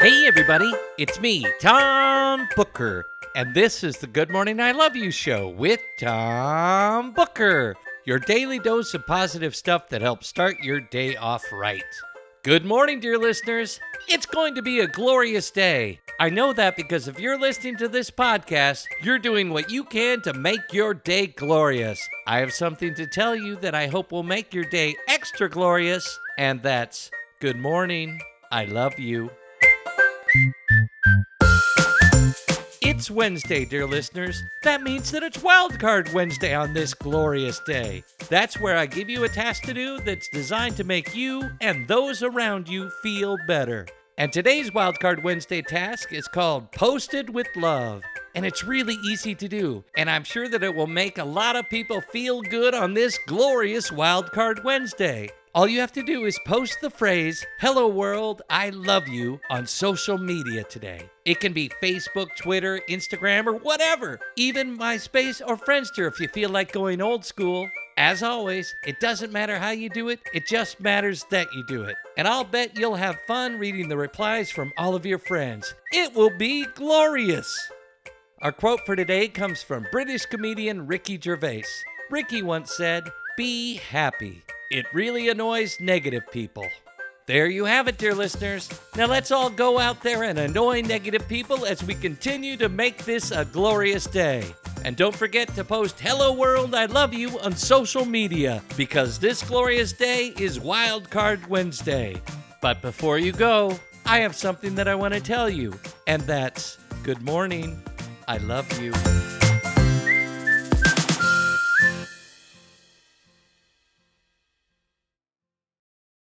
everybody. It's me, Tom Booker, and this is the Good Morning I Love You show with Tom Booker, your daily dose of positive stuff that helps start your day off right. Good morning, dear listeners. It's going to be a glorious day. I know that because if you're listening to this podcast, you're doing what you can to make your day glorious. I have something to tell you that I hope will make your day extra glorious, and that's good morning. I love you. It's Wednesday, dear listeners. That means that it's Wildcard Wednesday on this glorious day. That's where I give you a task to do that's designed to make you and those around you feel better. And today's Wildcard Wednesday task is called Posted with Love. And it's really easy to do. And I'm sure that it will make a lot of people feel good on this glorious Wildcard Wednesday. All you have to do is post the phrase, Hello World, I love you, on social media today. It can be Facebook, Twitter, Instagram, or whatever, even MySpace or Friendster if you feel like going old school. As always, it doesn't matter how you do it, it just matters that you do it. And I'll bet you'll have fun reading the replies from all of your friends. It will be glorious. Our quote for today comes from British comedian Ricky Gervais. Ricky once said, Be happy. It really annoys negative people. There you have it, dear listeners. Now let's all go out there and annoy negative people as we continue to make this a glorious day. And don't forget to post Hello World, I Love You on social media because this glorious day is Wildcard Wednesday. But before you go, I have something that I want to tell you, and that's good morning. I love you.